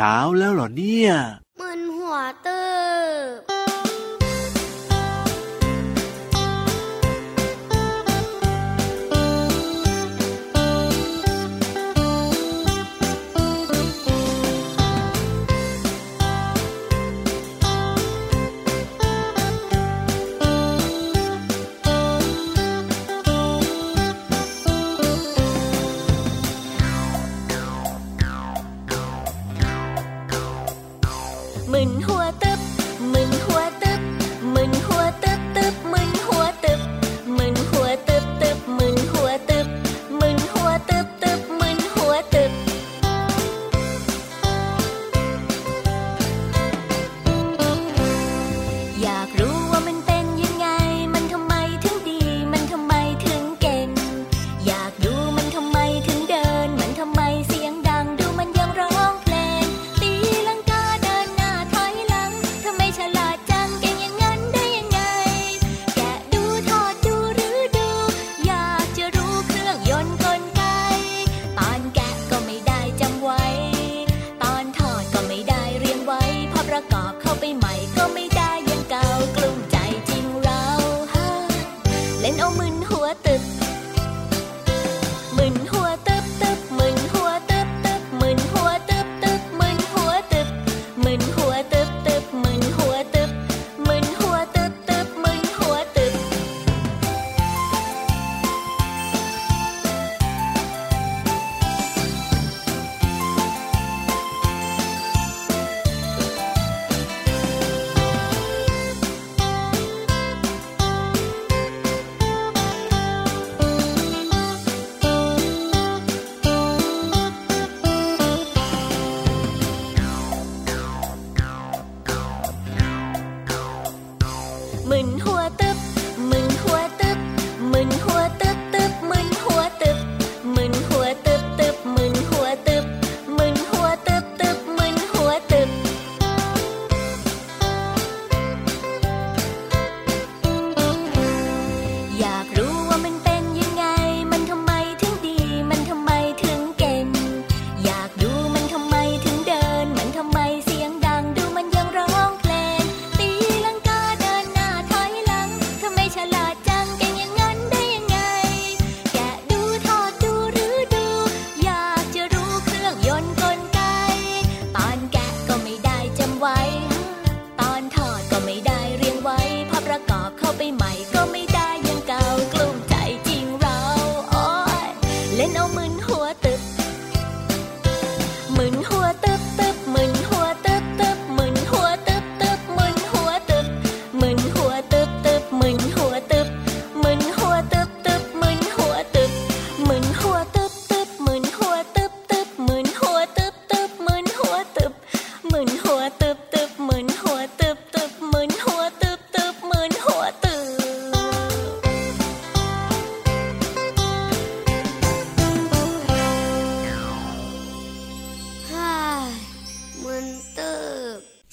ช้าแล้วเหรอเนี่ย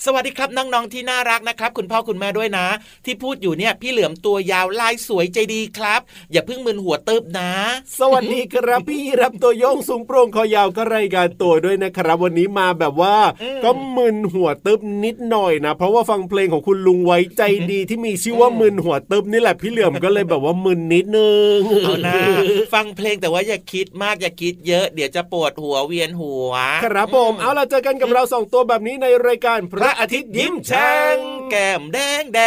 สวัสดีครับน้องๆที่น่ารักนะครับ คุณพ่อคุณแม่ด้วยนะ ที่พูดอยู่เนี่ยพี่เหลือมตัวยาวลายสวยใจดีครับ อย่าเพิ่งมึนหัวเติบนะ สวัสดีครับพี่รับตัวโยงสูงโปร่งคอยาวก็รายการตัวด้วยนะครับ วันนี้มาแบบว่าอืมก็มึนหัวตึบนิดหน่อยนะ เพราะว่าฟังเพลงของคุณลุงไว้ใจดีที่มีชื่อว่ามึนหัวตึบนี่แหละพี่เหลือมก็เลยแบบว่ามึนนิดนึงเอานะฟังเพลงแต่ว่าอย่าคิดมากอย่าคิดเยอะเดี๋ยวจะปวดหัวเวียนหัว ครับผมเอาล่ะเจอกันกับเราสองตัวแบบนี้ในรายการพระอาทิตย์ยิ้มแฉ่งแก้มแดงแด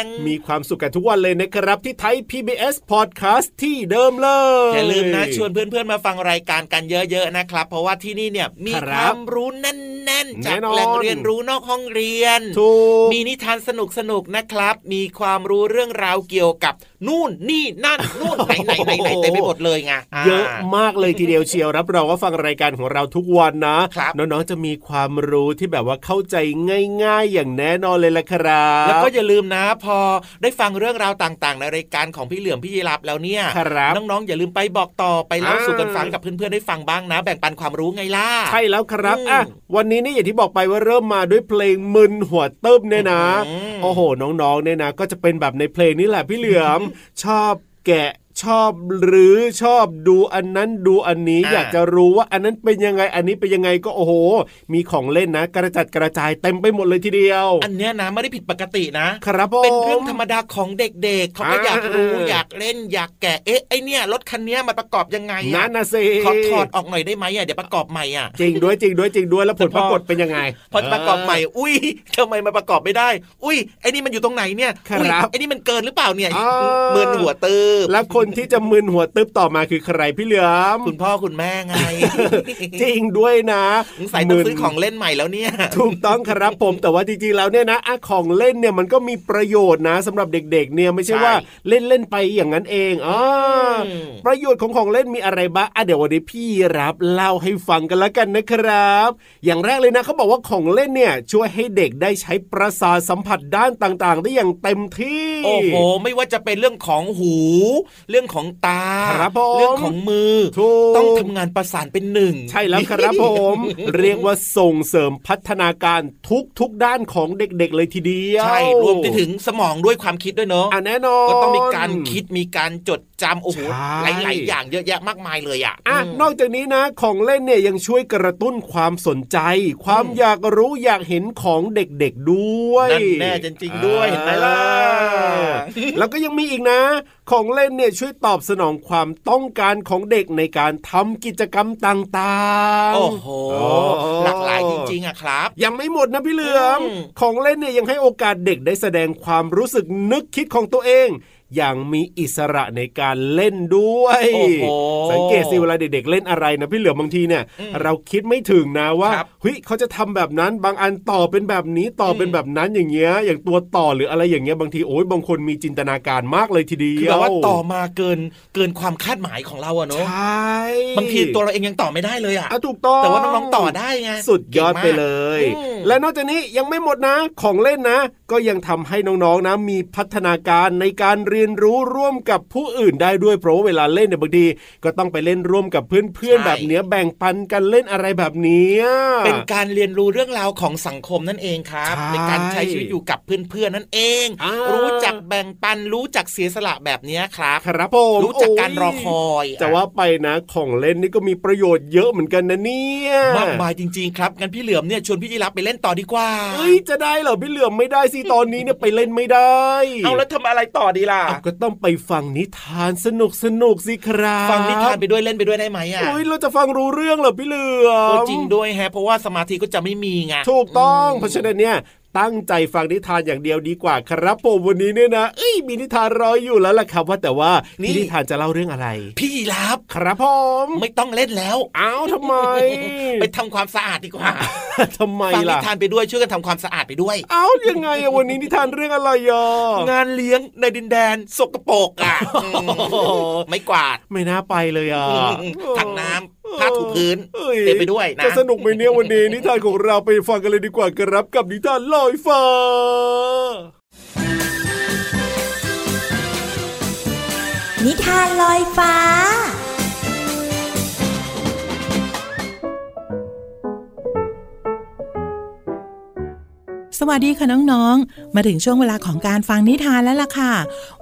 ง มีความสุขกันทุกวันเลยนะครับที่ไทย PBS Podcast ที่เดิมเลย อย่าลืมนะชวนเพื่อนๆมาฟังรายการกันเยอะๆนะครับ เพราะว่าที่นี่เนี่ยมีคครับวามรู้แน่นๆจากแน่นอนแหล่งเรียนรู้นอกห้องเรียนถูกมีนิทานสนุกๆนะครับ มีความรู้เรื่องราวเกี่ยวกับนู่นนี่นั่นนู่นไหนไหนไหนไหนเต็มไปหมดเลยไงาเยอะมากเลยทีเดียวเชียวรับรองว่าฟังรายการของเราทุกวันนะครับน้องๆจะมีความรู้ที่แบบว่าเข้าใจง่ายๆ อย่างแน่นอนเลยละครับ แล้วก็อย่าลืมนะ พอได้ฟังเรื่องราวต่างๆ ในรายการของพี่เหลือมพี่ยีรับแล้วเนี่ยครับน้องๆอย่าลืมไปบอกต่อไปเล่าอ่าสู่กันฟังกับเพื่อนๆได้ฟังบ้างนะ แบ่งปันความรู้ไงล่ะใช่แล้วครับอืมอะวันนี้นี่อย่างที่บอกไปว่าเริ่มมาด้วยเพลงมึนหัวเติมเนี่ยนะอืมโอ้โห น้องๆเนี่ยนะ ก็จะเป็นแบบในเพลงนี้แหละพี่เหลือมชอบแกะ ชอบหรือชอบดูอันนั้นดูอันนี้อยากจะรู้ว่าอันนั้นเป็นยังไงอันนี้เป็นยังไงก็โอ้โห มีของเล่นนะ กระจัดกระจายเต็มไปหมดเลยทีเดียว อันเนี้ยนะไม่ได้ผิดปกตินะ ครับผมเป็นเรื่องธรรมดาของเด็กๆเขาก็อยากรู้อ่าอยากเล่นอยากแกะเอ๊ะไอเนี่ยรถคันเนี้ยมันประกอบยังไงนั่อะนนะสิขอถอดออกหน่อยได้ไหมอะเดี๋ยวประกอบใหม่อะจริงด้วยจริงด้วยจริงด้วยแล้วผลแต่พอปรากฏเป็นยังไง พอประกอบใหม่ อุ้ยทำไมมันประกอบไม่ได้ อุ้ยไอ้นี่มันอยู่ตรงไหนเนี่ยครับอุ้ยไอ้นี่มันเกินหรือเปล่าเนี่ยอ่าเมินหัวตืบแล้วคนที่จะมึนหัวตึ๊บต่อมาคือใครพี่เหลือมคุณพ่อคุณแม่ไง จริงด้วยนะสงสัยต้องซื้อของเล่นใหม่แล้วเนี่ย ถูกต้องครับผมแต่ว่าจริงๆแล้วเนี่ยนะอะของเล่นเนี่ยมันก็มีประโยชน์นะสำหรับเด็ก ๆ เนี่ยไม่ใช่ใช่ว่าเล่นเล่นๆไปอย่างนั้นเองอ๋ออมประโยชน์ของของเล่นมีอะไรบ้างอะเดี๋ยววันนี้พี่รับเล่าให้ฟังกันแล้วกันนะครับ อย่างแรกเลยนะเขาบอกว่าของเล่นเนี่ยช่วยให้เด็กได้ใช้ประสาทสัมผัสด้านต่างๆ ได้อย่างเต็มที่ โอ้โห ไม่ว่าจะเป็นเรื่องของหู เรื่องของตาครับผมเรื่องของมือถูกต้องทำงานประสานเป็นหนึ่ง ใช่แล้วครับผม เรียกว่าส่งเสริมพัฒนาการทุกทุกๆด้านของเด็กๆเลยทีเดียว ใช่ รวมไปถึงสมองด้วยความคิดด้วยเนอะอะแน่นอน ก็ต้องมีการคิดมีการจดจำโอ้โหใช่หลายๆอย่างเยอะแยะมากมายเลยอะอะมนอกจากนี้นะ ของเล่นเนี่ยยังช่วยกระตุ้นความสนใจ ความอยากรู้อยากเห็นของเด็กๆด้วยนั่นแน่จริงๆด้วยเห็นไหมล่ะแล้วก็ยังมีอีกนะ ของเล่นเนี่ยช่วยตอบสนองความต้องการของเด็กในการทำกิจกรรมต่างๆ โอ้โหโอ้หลากหลายจริงๆอะครับ ยังไม่หมดนะพี่เหลือมอืมของเล่นเนี่ยยังให้โอกาสเด็กได้แสดงความรู้สึกนึกคิดของตัวเอง อย่างมีอิสระในการเล่นด้วยโอ้โหสังเกตสิเวลาเด็กๆเล่นอะไรนะพี่เหลือมบางทีเนี่ยอืมเราคิดไม่ถึงนะว่าครับเฮ้ยเขาจะทำแบบนั้นบางอันต่อเป็นแบบนี้ต่อเป็นแบบนั้นอย่างเงี้ยอย่างตัวต่อหรืออะไรอย่างเงี้ยบางทีโอ้ยบางคนมีจินตนาการมากเลยทีเดียวคือแบบว่าต่อมาเกินเกินความคาดหมายของเราอะเนใชอะ่บางทีตัวเราเองยังต่อไม่ได้เลยอะอะถูกต้องแต่ว่าน้องๆต่อได้ไงสุดยอดก่งมากไปเลยอืมและนอกจากนี้ยังไม่หมดนะของเล่นนะ ก็ยังทำให้น้องๆนะ มีพัฒนาการในการเรียนรู้ร่วมกับผู้อื่นได้ด้วยเพราะว่าเวลาเล่นเนี่ยบางทีก็ต้องไปเล่นร่วมกับเพื่อนๆแบบเนี้ยแบ่งปันกันเล่นอะไรแบบเนี้ยเป็นการเรียนรู้เรื่องราวของสังคมนั่นเองครับใช่ในการใช้ชีวิตอยู่กับเพื่อนๆนั่นเองอ่ารู้รู้จักแบ่งปันรู้จักเสียสละแบบเนี้ยครับครับผมรู้จักการรอคอยจะว่าไปนะของเล่นนี่ก็มีประโยชน์เยอะเหมือนกันนะเนี่ยมากมายจริง ๆ ครับงั้นพี่เหลือมเนี่ยชวนพี่ยีรับไปเล่นต่อดีกว่าเอ้ยจะได้เหรอพี่เหลือมไม่ได้สิตอนนี้เนี่ยไปเล่นไม่ได้ เอาแล้วทำอะไรต่อดีล่ะเอาก็ต้องไปฟังนิทานสนุกสนุกๆสิครับ ฟังนิทานไปด้วยเล่นไปด้วยได้ไหมอะโอ้ยเราจะฟังรู้เรื่องเหรอพี่เหลือเออมจริงด้วยแฮะเพราะว่าสมาธิก็จะไม่มีไงถูกต้องเพราะฉะนั้นเนี่ย ตั้งใจฟังนิทานอย่างเดียวดีกว่าครับผมวันนี้เนี่ยนะเอ้ยมีนิทานรออยู่แล้วล่ะครับว่าแต่ว่าพี่นิทานจะเล่าเรื่องอะไร พี่ยีรับครับผมไม่ต้องเล่นแล้วอ้าวทำไม ไปทำความสะอาดดีกว่าทำไมฟังนิล่ะทานไปด้วยช่วยกันทำความสะอาดไปด้วยอ้าวยังไงอะวันนี้นิทานเรื่องอะไรอะงานเลี้ยงในดินแดนสกปรกอะอืมไม่กวาดไม่น่าไปเลยอะถังน้ำ ผ้าถูพื้นอ้ยเต็มไปด้วยนะจะสนุกไหมเนี่ยวันนี้นิทานของเราไปฟังกันเลยดีกว่าครับกับนิทานลอยฟ้านิทานลอยฟ้า สวัสดีค่ะน้องๆ มาถึงช่วงเวลาของการฟังนิทานแล้วล่ะค่ะ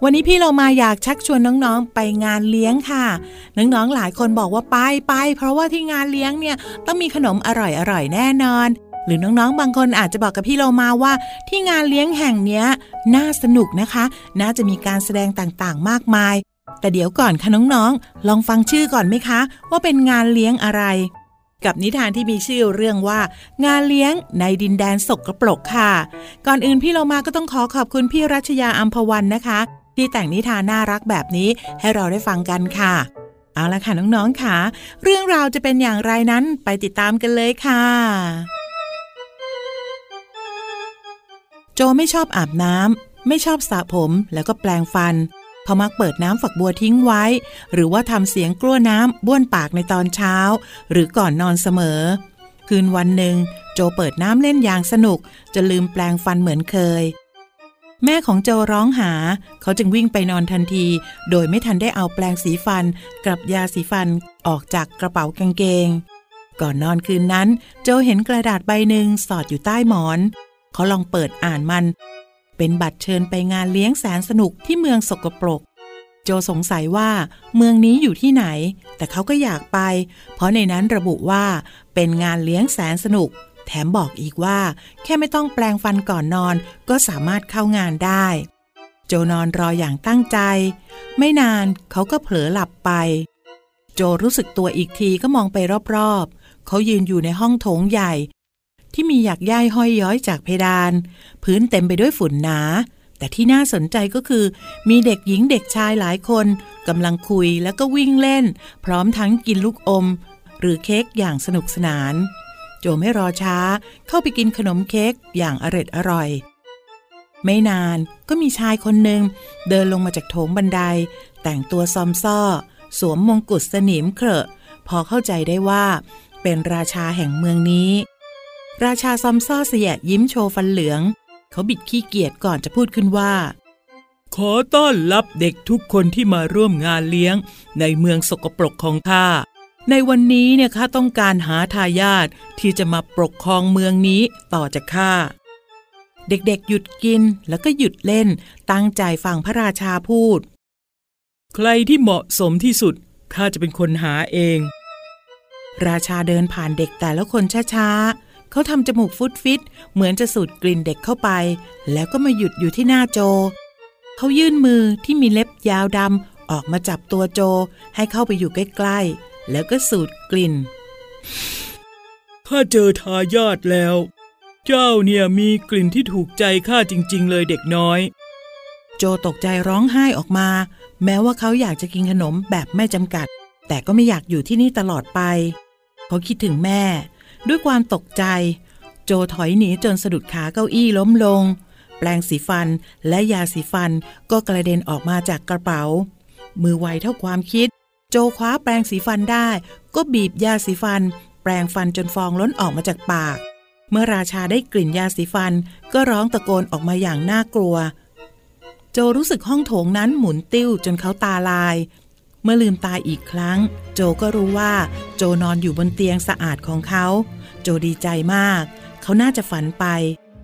วันนี้พี่เรามาอยากชักชวนน้องๆ ไปงานเลี้ยงค่ะ น้องๆ หลายคนบอกว่าไปไปเพราะว่าที่งานเลี้ยงเนี่ยต้องมีขนมอร่อยๆ แน่นอน หรือน้องๆ บางคนอาจจะบอกกับพี่เรามาว่า ที่งานเลี้ยงแห่งเนี้ยน่าสนุกนะคะ น่าจะมีการแสดงต่างๆ มากมาย แต่เดี๋ยวก่อนค่ะน้องๆ ลองฟังชื่อก่อนไหมคะ ว่าเป็นงานเลี้ยงอะไร กับนิทานที่มีชื่อเรื่องว่า งานเลี้ยงในดินแดนสกปรกค่ะ ก่อนอื่นพี่เรามาก็ต้องขอขอบคุณพี่รัชยาอัมพวันนะคะ ที่แต่งนิทานน่ารักแบบนี้ให้เราได้ฟังกันค่ะ เอาละค่ะน้องๆค่ะ เรื่องราวจะเป็นอย่างไรนั้นไปติดตามกันเลยค่ะ โจไม่ชอบอาบน้ำไม่ชอบสระผมแล้วก็แปลงฟัน เขามักเปิดน้ำฝักบัวทิ้งไว้ หรือว่าทำเสียงกลั้วน้ำบ้วนปากในตอนเช้า หรือก่อนนอนเสมอ คืนวันหนึ่ง โจเปิดน้ำเล่นอย่างสนุกจะลืมแปลงฟันเหมือนเคย แม่ของโจร้องหา เขาจึงวิ่งไปนอนทันที โดยไม่ทันได้เอาแปลงสีฟัน กับยาสีฟันออกจากกระเป๋ากางเกง ก่อนนอนคืนนั้น โจเห็นกระดาษใบหนึ่งสอดอยู่ใต้หมอน เขาลองเปิดอ่านมัน เป็นบัตรเชิญไปงานเลี้ยงแสนสนุกที่เมืองสกปรก โจสงสัยว่าเมืองนี้อยู่ที่ไหน แต่เขาก็อยากไป เพราะในนั้นระบุว่า เป็นงานเลี้ยงแสนสนุก แถมบอกอีกว่า แค่ไม่ต้องแปลงฟันก่อนนอน ก็สามารถเข้างานได้ โจนอนรออย่างตั้งใจ ไม่นานเขาก็เผลอหลับไป โจรู้สึกตัวอีกทีก็มองไปรอบๆเขายืนอยู่ในห้องโถงใหญ่ ที่มีหยักย่ายห้อยย้อยจากเพดาน พื้นเต็มไปด้วยฝุ่นหนา แต่ที่น่าสนใจก็คือ มีเด็กหญิงเด็กชายหลายคนกำลังคุยแล้วก็วิ่งเล่น พร้อมทั้งกินลูกอม หรือเค้กอย่างสนุกสนาน โจไม่รอช้าเข้าไปกินขนมเค้กอย่างอร็ดอร่อย ไม่นานก็มีชายคนหนึ่งเดินลงมาจากโถงบันได แต่งตัวซอมซ่อ สวมมงกุฎสนิมเครอะพอเข้าใจได้ว่าเป็นราชาแห่งเมืองนี้ ราชาซอมซ่อเสียยิ้มโชว์ฟันเหลือง เขาบิดขี้เกียจก่อนจะพูดขึ้นว่า ขอต้อนรับเด็กทุกคนที่มาร่วมงานเลี้ยง ในเมืองสกปรกของข้า ในวันนี้เนี่ยข้าต้องการหาทายาทที่จะมาปกครองเมืองนี้ต่อจากข้า เด็กๆหยุดกินแล้วก็หยุดเล่น ตั้งใจฟังพระราชาพูด ใครที่เหมาะสมที่สุดข้าจะเป็นคนหาเอง ราชาเดินผ่านเด็กแต่ละคนช้าๆ เขาทำจมูกฟุดฟิตเหมือนจะสูดกลิ่นเด็กเข้าไป แล้วก็มาหยุดอยู่ที่หน้าโจ เขายื่นมือที่มีเล็บยาวดำออกมาจับตัวโจ ให้เข้าไปอยู่ใกล้ๆ แล้วก็สูดกลิ่น ข้าเจอทายาทแล้ว เจ้าเนี่ยมีกลิ่นที่ถูกใจข้าจริง ๆ เลยเด็กน้อย โจตกใจร้องไห้ออกมา แม้ว่าเขาอยากจะกินขนมแบบไม่จำกัด แต่ก็ไม่อยากอยู่ที่นี่ตลอดไปเขาคิดถึงแม่ ด้วยความตกใจ โจถอยหนีจนสะดุดขาเก้าอี้ล้มลง แปรงสีฟันและยาสีฟันก็กระเด็นออกมาจากกระเป๋า มือไวเท่าความคิด โจคว้าแปรงสีฟันได้ ก็บีบยาสีฟัน แปรงฟันจนฟองล้นออกมาจากปาก เมื่อราชาได้กลิ่นยาสีฟัน ก็ร้องตะโกนออกมาอย่างน่ากลัว โจรู้สึกห้องโถงนั้นหมุนติ้วจนเขาตาลายเมื่อลืมตาอีกครั้ง โจก็รู้ว่า โจนอนอยู่บนเตียงสะอาดของเขา โจดีใจมาก เขาน่าจะฝันไป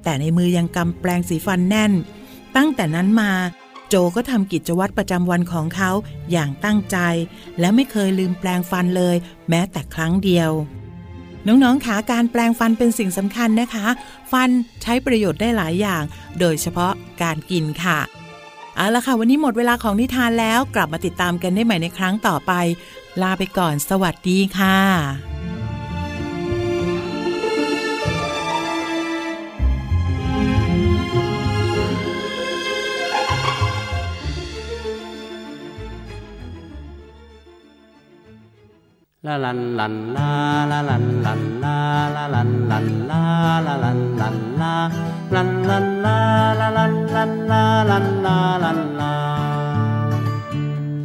แต่ในมือยังกำแปลงสีฟันแน่น ตั้งแต่นั้นมาโจก็ทำกิจวัตรประจำวันของเขาอย่างตั้งใจ และไม่เคยลืมแปลงฟันเลย แม้แต่ครั้งเดียว น้องๆคะการแปลงฟันเป็นสิ่งสำคัญนะคะ ฟันใช้ประโยชน์ได้หลายอย่าง โดยเฉพาะการกินค่ะเอาละค่ะ วันนี้หมดเวลาของนิทานแล้วกลับมาติดตามกันได้ใหม่ในครั้งต่อไป ลาไปก่อนสวัสดีค่ะ นลันลาลันลันลาลาลันลันลาลันลาลันลา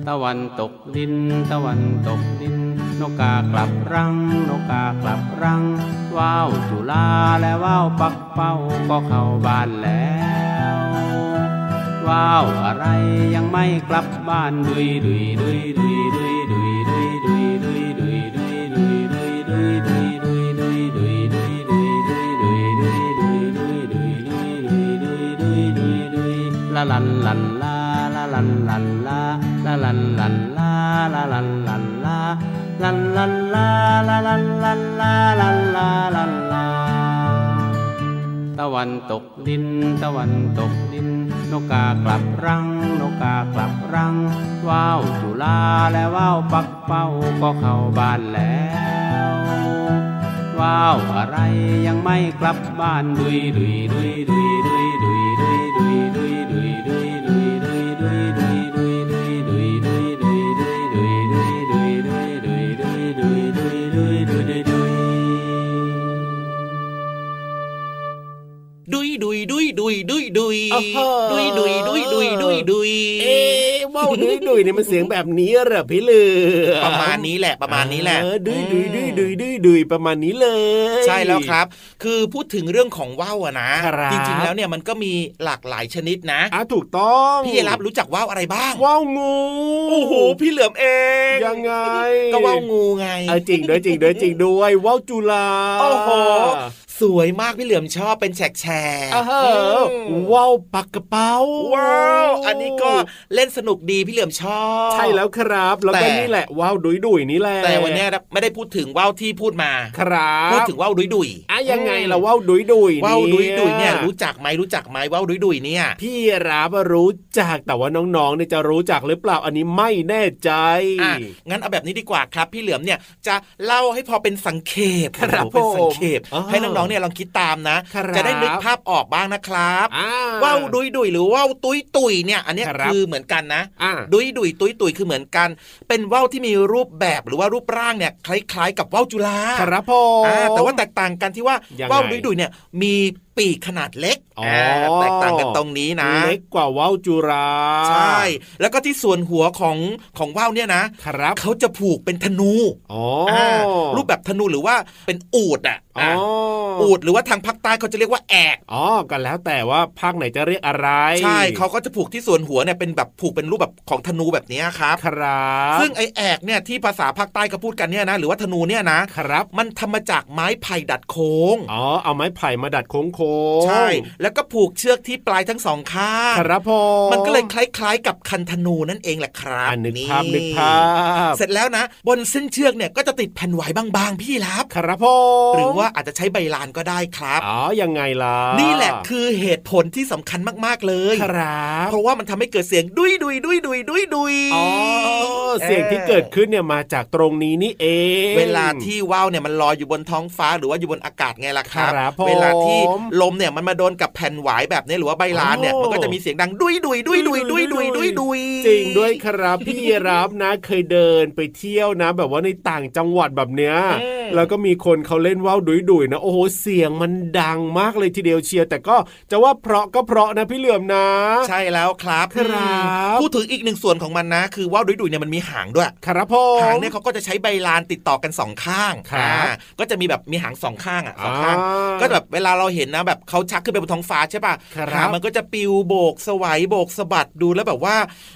ตะวันตกดิน ตะวันตกดิน นกกากลับรัง นกกากลับรัง ว้าวจุลาและว้าวปักเป้าก็เข้าบ้านแล้วว้าวอะไรยังไม่กลับบ้านดุยดุยดุยดุยดุย ลันลันลาลาลันลันลาลาลันลันลาลาลันลันลาลันลันลาลาลันลันลาลันลาลันลาตะวันตกดิน ตะวันตกดิน นกกากลับรัง นกกากลับรัง ว้าวจุลาและว้าวปักเป้าก็เข้าบ้านแล้วว้าวอะไรยังไม่กลับบ้านดุยดุยดุยดุยดุยดุยดุยดุยดุยดุย ดุยดุยดุยอ้าวดุยดุยดุยดุยดุยดุยเอ๊ะว่าวดุยดุยเนี่ยมันเสียงแบบนี้เหรอพี่เหลือประมาณนี้แหละประมาณนี้แหละเออดุยดุยดุยดุยดุยดุยประมาณนี้เลย ใช่แล้วครับ คือพูดถึงเรื่องของว่าวอะนะครับจริงๆแล้วเนี่ยมันก็มีหลากหลายชนิดนะอะถูกต้องพี่รับรู้จักว่าวอะไรบ้างว่าวงูโอ้โหพี่เหลือมเองยังไง ก็ว่าวงูไงเออจริงด้วยจริงด้วยจริงด้วยว่าวจุฬาโอ้โห สวยมากพี่เหลือมชอบเป็นแฉกแฉกเออว้าวปักกระเป๋าว้าวอันนี้ก็เล่นสนุกดีพี่เหลือมชอบ ใช่แล้วครับ แล้วก็แต่นี่แหละว้าวดุยดุยๆนี่แหละแต่วันเนี้ยไม่ได้พูดถึงว่าวที่พูดมาครับพูดถึงว่าวดุยดุยอะยังไงล่ะว้าวดุยดุยว่าวดุยดุยเนี่ยรู้จักไหมรู้จักไหมว่าวดุยดุยเนี่ย พี่รับรู้จักแต่ว่าน้องๆเนี่ยจะรู้จักหรือเปล่าอันนี้ไม่แน่ใจอะงั้นเอาแบบนี้ดีกว่าครับ พี่เหลือมเนี่ยจะเล่าให้พอเป็นสังเขปครับโอ้โหเป็นสังเขปผมให้น้องๆเนี่ยลองคิดตามนะครับจะได้นึกภาพออกบ้างนะครับอ่าว่าวดุยดุยหรือว่าวตุยตุยเนี่ย อันเนี้ยครับคือเหมือนกันนะอ่าดุยดุยตุยตุยคือเหมือนกัน เป็นว่าวที่มีรูปแบบหรือว่ารูปร่างเนี่ยคล้าย ๆ กับว่าวจุฬาครับผมอ่าแต่ว่าแตกต่างกันที่ว่ายังไงว่าวดุยดุยเนี่ยมี ปีกขนาดเล็กอ๋ออ่าแตกต่างกันตรงนี้นะเล็กกว่าว่าวจุราใช่ แล้วก็ที่ส่วนหัวของของว่าวเนี่ยนะครับเขาจะผูกเป็นธนูอ๋ออารูปแบบธนูหรือว่าเป็นอูดอะอ๋ออูดหรือว่าทางภาคใต้เขาจะเรียกว่าแอกอ๋อก็แล้วแต่ว่าภาคไหนจะเรียกอะไร ใช่เขาก็จะผูกที่ส่วนหัวเนี่ยเป็นแบบผูกเป็นรูปแบบของธนูแบบเนี้ยครับครับซึ่งไอแอกเนี่ยที่ภาษาภาคใต้เขาพูดกันเนี่ยนะหรือว่าธนูเนี่ยนะครับ มันทำมาจากไม้ไผ่ดัดโค้งอ๋อเอาไม้ไผ่มาดัดโค้งโค้งใช่ แล้วก็ผูกเชือกที่ปลายทั้งสองข้างครับผมมันก็เลยคล้ายๆ กับคันธนูนั่นเองแหละครับอะนึกภาพนึกภาพ เสร็จแล้วนะ บนเส้นเชือกเนี่ยก็จะติดแผ่นไหวบางๆ พี่รับครับผมหรือว่าอาจจะใช้ใบลานก็ได้ครับอ๋อยังไงล่ะนี่แหละคือเหตุผลที่สำคัญมากๆเลยครับเพราะว่ามันทำให้เกิดเสียงดุยดุยดุยดุยดุยดุยอ๋อเสียงที่เกิดขึ้นเนี่ยมาจากตรงนี้นี่เอง เวลาที่ว่าวเนี่ยมันลอยอยู่บนท้องฟ้าหรือว่าอยู่บนอากาศไงล่ะครับครับผมเวลาที่ลมเนี่ยมันมาโดนกับแผ่นไหวแบบนี้หรือว่าใบลานเนี่ยโอ้มันก็จะมีเสียงดังดุยดุยดุยดุยดุยดุยดุยดุยจริงด้วยครับพี่รับนะเคยเดินไปเที่ยวนะ แบบว่าในต่างจังหวัดแบบเนี้ยอืมแล้วก็มีคนเขาเล่นว่าวดุยๆนะโอ้โหเสียงมันดังมากเลยทีเดียวเชียวแต่ก็จะว่าเพราะก็เพราะนะพี่เหลื่อมนะ ใช่แล้วครับครับพูดถึงอีกหนึ่งส่วนของมันนะ คือว่าวดุยดุยเนี่ยมันมีหางด้วยครับผมหางเนี่ยเขาก็จะใช้ใบลานติดต่อกันสองข้างครับอ่าก็จะมีแบบมีหางสองข้างอะสองข้างอ่าก็แบบเวลาเราเห็นนะแบบเขาชักขึ้นไปบนท้องฟ้าใช่ป่ะครับหางมันก็จะปิวโบกสวัยโบกสะบัดดูแล้วแบบว่า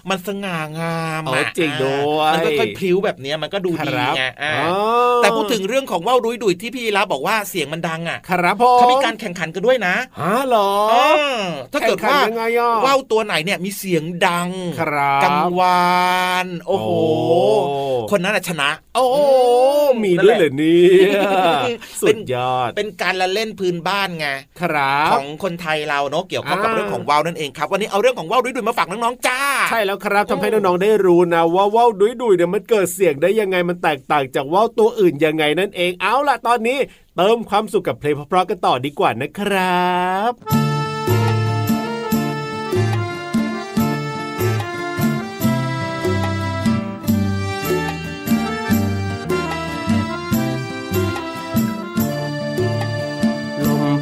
มันสง่างามอ๋ออะจริงด้วยมันก็ค่อยพลิ้วแบบเนี้ยมันก็ดูดีครับไงอ่าอ๋อแต่พูดถึงเรื่องของว่าวดุยดุยที่พี่รับบอกว่าเสียงมันดังอะครับผมเขามีการแข่งขันกันด้วยนะฮะเหรอเออถ้าเกิดว่าแข่งขันยังไงอะว่าวตัวไหนเนี่ยมีเสียงดังครับกังวานโอ้โหโอ้คนนั้นน่ะชนะ โอ้มมีด้วยเหรอเนี่ยสุเป็นดยอดเป็นการละเล่นพื้นบ้านไงครับของคนไทยเราเนาะเกี่ยวข้องกับอ่าเรื่องของว่าวนั่นเองครับวันนี้เอาเรื่องของว่าวดุยดุยมาฝากน้องๆจ้า ใช่แล้วครับทำให้น้องๆได้รู้นะว่าว่าวดุยดุยๆเนี่ยมันเกิดเสียงได้ยังไงมันแตกต่างจากว่าวตัวอื่นยังไงนั่นเองเอาล่ะตอนนี้ เติมความสุขกับเพลงเพราะๆกันต่อดีกว่านะครับ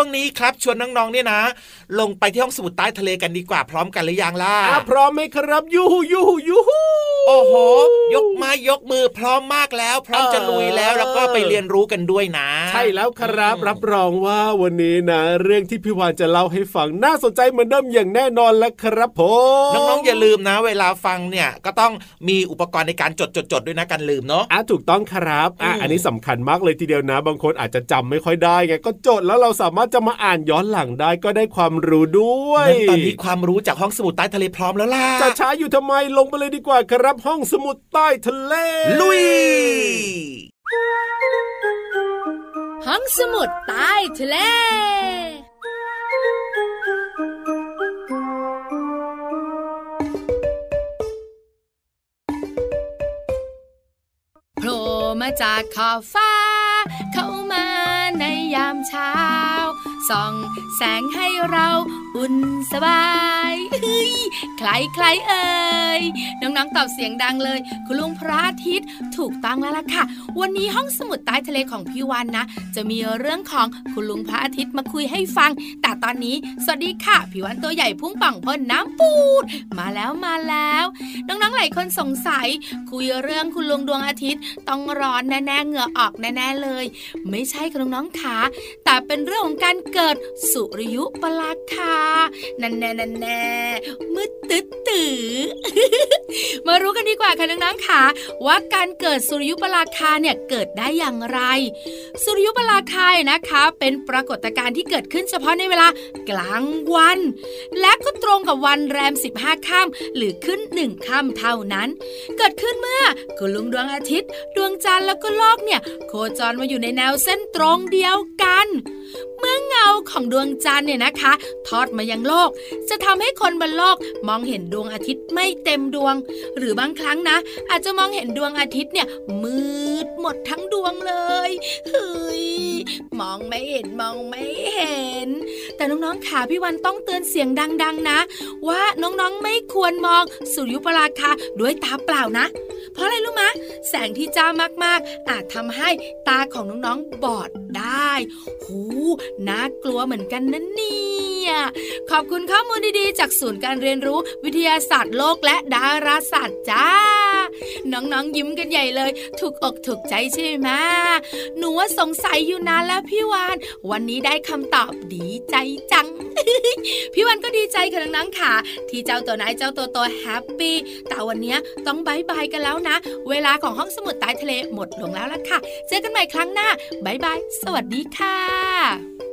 วงนี้ครับชวนน้องๆเนี่ยนะ ลงไปที่ห้องสมุดใต้ทะเลกันดีกว่าพร้อมกันหรือยังล่ะอะพร้อมไหมครับยูฮูยูฮูยูฮู โโอ้โห ยกไม้ยกมือพร้อมมากแล้ว พร้อมจะลุยแล้วแล้วก็ไปเรียนรู้กันด้วยนะ ใช่แล้วครับรับรองว่าวันนี้นะ เรื่องที่พี่วานจะเล่าให้ฟังน่าสนใจเหมือนเดิมอย่างแน่นอนแล้วครับผมน้องๆอย่าลืมนะ เวลาฟังเนี่ยก็ต้องมีอุปกรณ์ในการจดจดจดด้วยนะการลืมเนาะอะถูกต้องครับอะอืมอันนี้สำคัญมากเลยทีเดียวนะ บางคนอาจจะจำไม่ค่อยได้ไงก็จดแล้วเราสามารถจะมาอ่านย้อนหลังได้ก็ได้ความรู้ด้วยงั้นตอนนี้ความรู้จากห้องสมุดใต้ทะเลพร้อมแล้วล่ะจะช้าอยู่ทำไมลงไปเลยดีกว่าครับห้องสมุดใต้ทะเล ลุย ห้องสมุดใต้ทะเลโผล่มาจากขอบฟ้า เข้ามาในยามเช้า ส่อง แสงให้เราอุ่นสบายเฮ้ยใครใครเอ่ยน้องๆตอบเสียงดังเลย คุณลุงพระอาทิตย์ถูกต้องแล้วล่ะค่ะ วันนี้ห้องสมุดใต้ทะเลของพี่วันนะ จะมีเรื่องของคุณลุงพระอาทิตย์มาคุยให้ฟัง แต่ตอนนี้สวัสดีค่ะพี่วันตัวใหญ่พุ่งป่องพ่นน้ำปูด มาแล้วมาแล้ว น้องๆหลายคนสงสัย คุยเรื่องคุณลุงดวงอาทิตย์ ต้องร้อนแน่ๆเหงื่อออกแน่ๆเลย ไม่ใช่ค่ะน้องๆขาแต่เป็นเรื่องของการเกิดสุริยุปราคา นั่นแน่นั่นแน่มืดตึ๊ดตือมารู้กันดีกว่าค่ะน้องๆขาว่าการเกิดสุริยุปราคาเนี่ยเกิดได้อย่างไร สุริยุปราคาเนี่ยนะคะ เป็นปรากฏการณ์ที่เกิดขึ้นเฉพาะในเวลากลางวัน และก็ตรงกับวันแรม 15ค่ำหรือขึ้นหนึ่งค่ำเท่านั้น เกิดขึ้นเมื่อคุณลุงดวงอาทิตย์ ดวงจันทร์แล้วก็โลกเนี่ย โคจรมาอยู่ในแนวเส้นตรงเดียวกัน เมื่อเงาของดวงจันทร์เนี่ยนะคะ ทอดมายังโลก จะทำให้คนบนโลกมองเห็นดวงอาทิตย์ไม่เต็มดวง หรือบางครั้งนะ อาจจะมองเห็นดวงอาทิตย์เนี่ยมืดหมดทั้งดวงเลยเฮ้ย มองไม่เห็นมองไม่เห็น แต่น้องๆขาพี่วันต้องเตือนเสียงดัง ๆ นะ ว่าน้องๆไม่ควรมองสุริยุปราคาด้วยตาเปล่านะ เพราะอะไรรู้มะแสงที่จ้ามากๆ อาจทำให้ตาของน้องๆบอดได้ หูน่ากลัวเหมือนกันนะเนี่ยขอบคุณข้อมูลดีๆ จากศูนย์การเรียนรู้วิทยาศาสตร์โลกและดาราศาสตร์จ้า น้องๆยิ้มกันใหญ่เลย ถูกอกถูกใจใช่ไหมหนูว่าสงสัยอยู่นานแล้วพี่วาน วันนี้ได้คำตอบดีใจจัง พี่วานก็ดีใจค่ะน้องๆค่ะ ที่เจ้าตัวนายเจ้าตัวโต happy แต่วันนี้ต้อง bye bye กันแล้วนะ เวลาของห้องสมุดใต้ทะเลหมดลงแล้วล่ะค่ะ เจอกันใหม่ครั้งหน้า bye bye สวัสดีค่ะ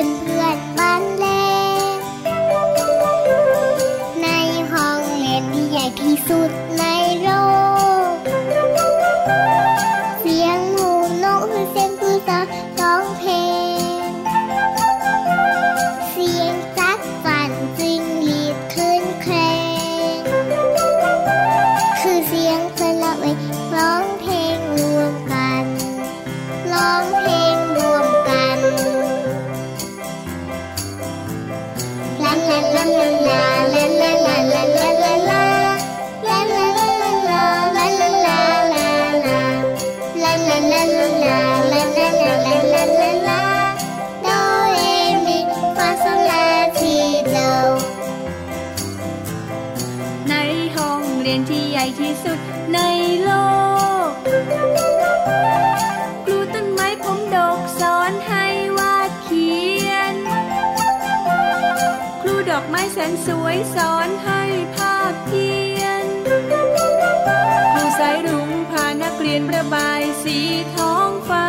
and. ที่ใหญ่ที่สุดในโลกครูต้นไม้ผมดกสอนให้วาดเขียน ครูดอกไม้แสนสวยสอนให้ภาพเพียน ครูสายรุ้งพานักเรียนระบายสีท้องฟ้า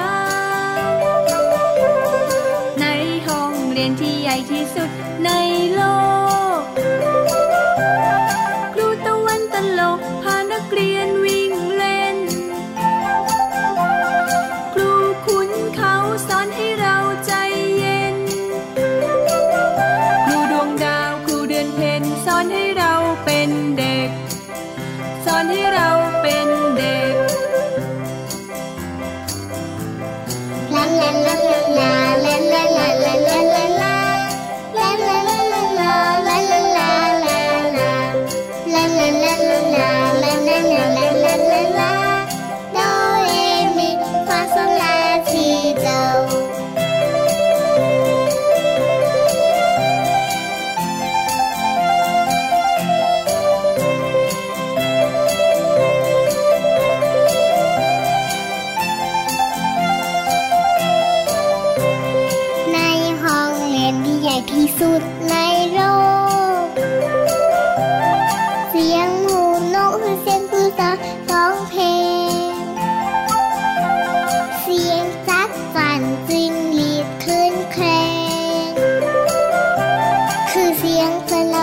ในห้องเรียนที่ใหญ่ที่สุดในโลก open day.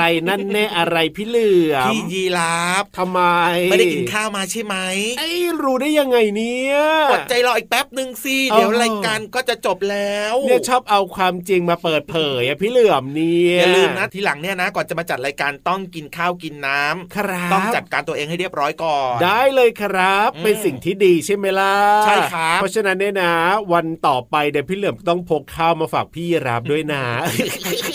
อะไรนั่นแน่อะไรพี่เหลือมพี่ยีราฟทำไม ไม่ได้กินข้าวมาใช่ไหมไอ้รู้ได้ยังไงเนี่ยอดใจรออีกแป๊บหนึ่งสิเออเดี๋ยวรายการก็จะจบแล้วเนี่ยชอบเอาความจริงมาเปิดเผยอะพี่เหลือมเนี่ยอย่าลืมนะทีหลังเนี่ยนะ ก่อนจะมาจัดรายการต้องกินข้าวกินน้ำครับต้องจัดการตัวเองให้เรียบร้อยก่อน ได้เลยครับอืมเป็นสิ่งที่ดีใช่ไหมล่ะใช่ครับเพราะฉะนั้นเนี่ยนะ วันต่อไปเดี๋ยวพี่เหลือมต้องพกข้าวมาฝากพี่รับด้วยนะ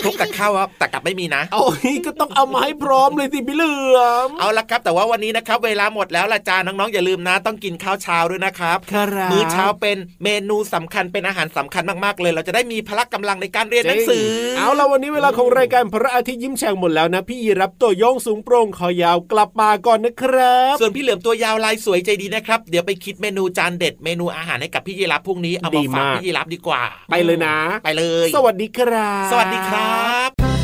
พกแต่ข้าวครับแต่กลับไม่มีนะเอาก็ต้องเอามาให้พร้อมเลยสิพี่เหลือมเอาละครับ แต่ว่าวันนี้นะครับ เวลาหมดแล้วละจ้าน้องๆอย่าลืมนะ ต้องกินข้าวเช้าด้วยนะครับครับมื้อเช้าเป็นเมนูสำคัญเป็นอาหารสำคัญมากๆเลย เราจะได้มีพละกำลังในการเรียนหนังสือ เอาละวันนี้เวลาของรายการพระอาทิตย์ยิ้มแฉ่งหมดแล้วนะ พี่รับตัวโยงสูงโปร่งคอยาวกลับมาก่อนนะครับ ส่วนพี่เหลือมตัวยาวลายสวยใจดีนะครับ เดี๋ยวไปคิดเมนูจานเด็ดเมนูอาหารให้กับพี่ยีรับพรุ่งนี้เอามาฝากพี่ยีรับดีกว่า ไปเลยนะ ไปเลย สวัสดีครับ สวัสดีครับ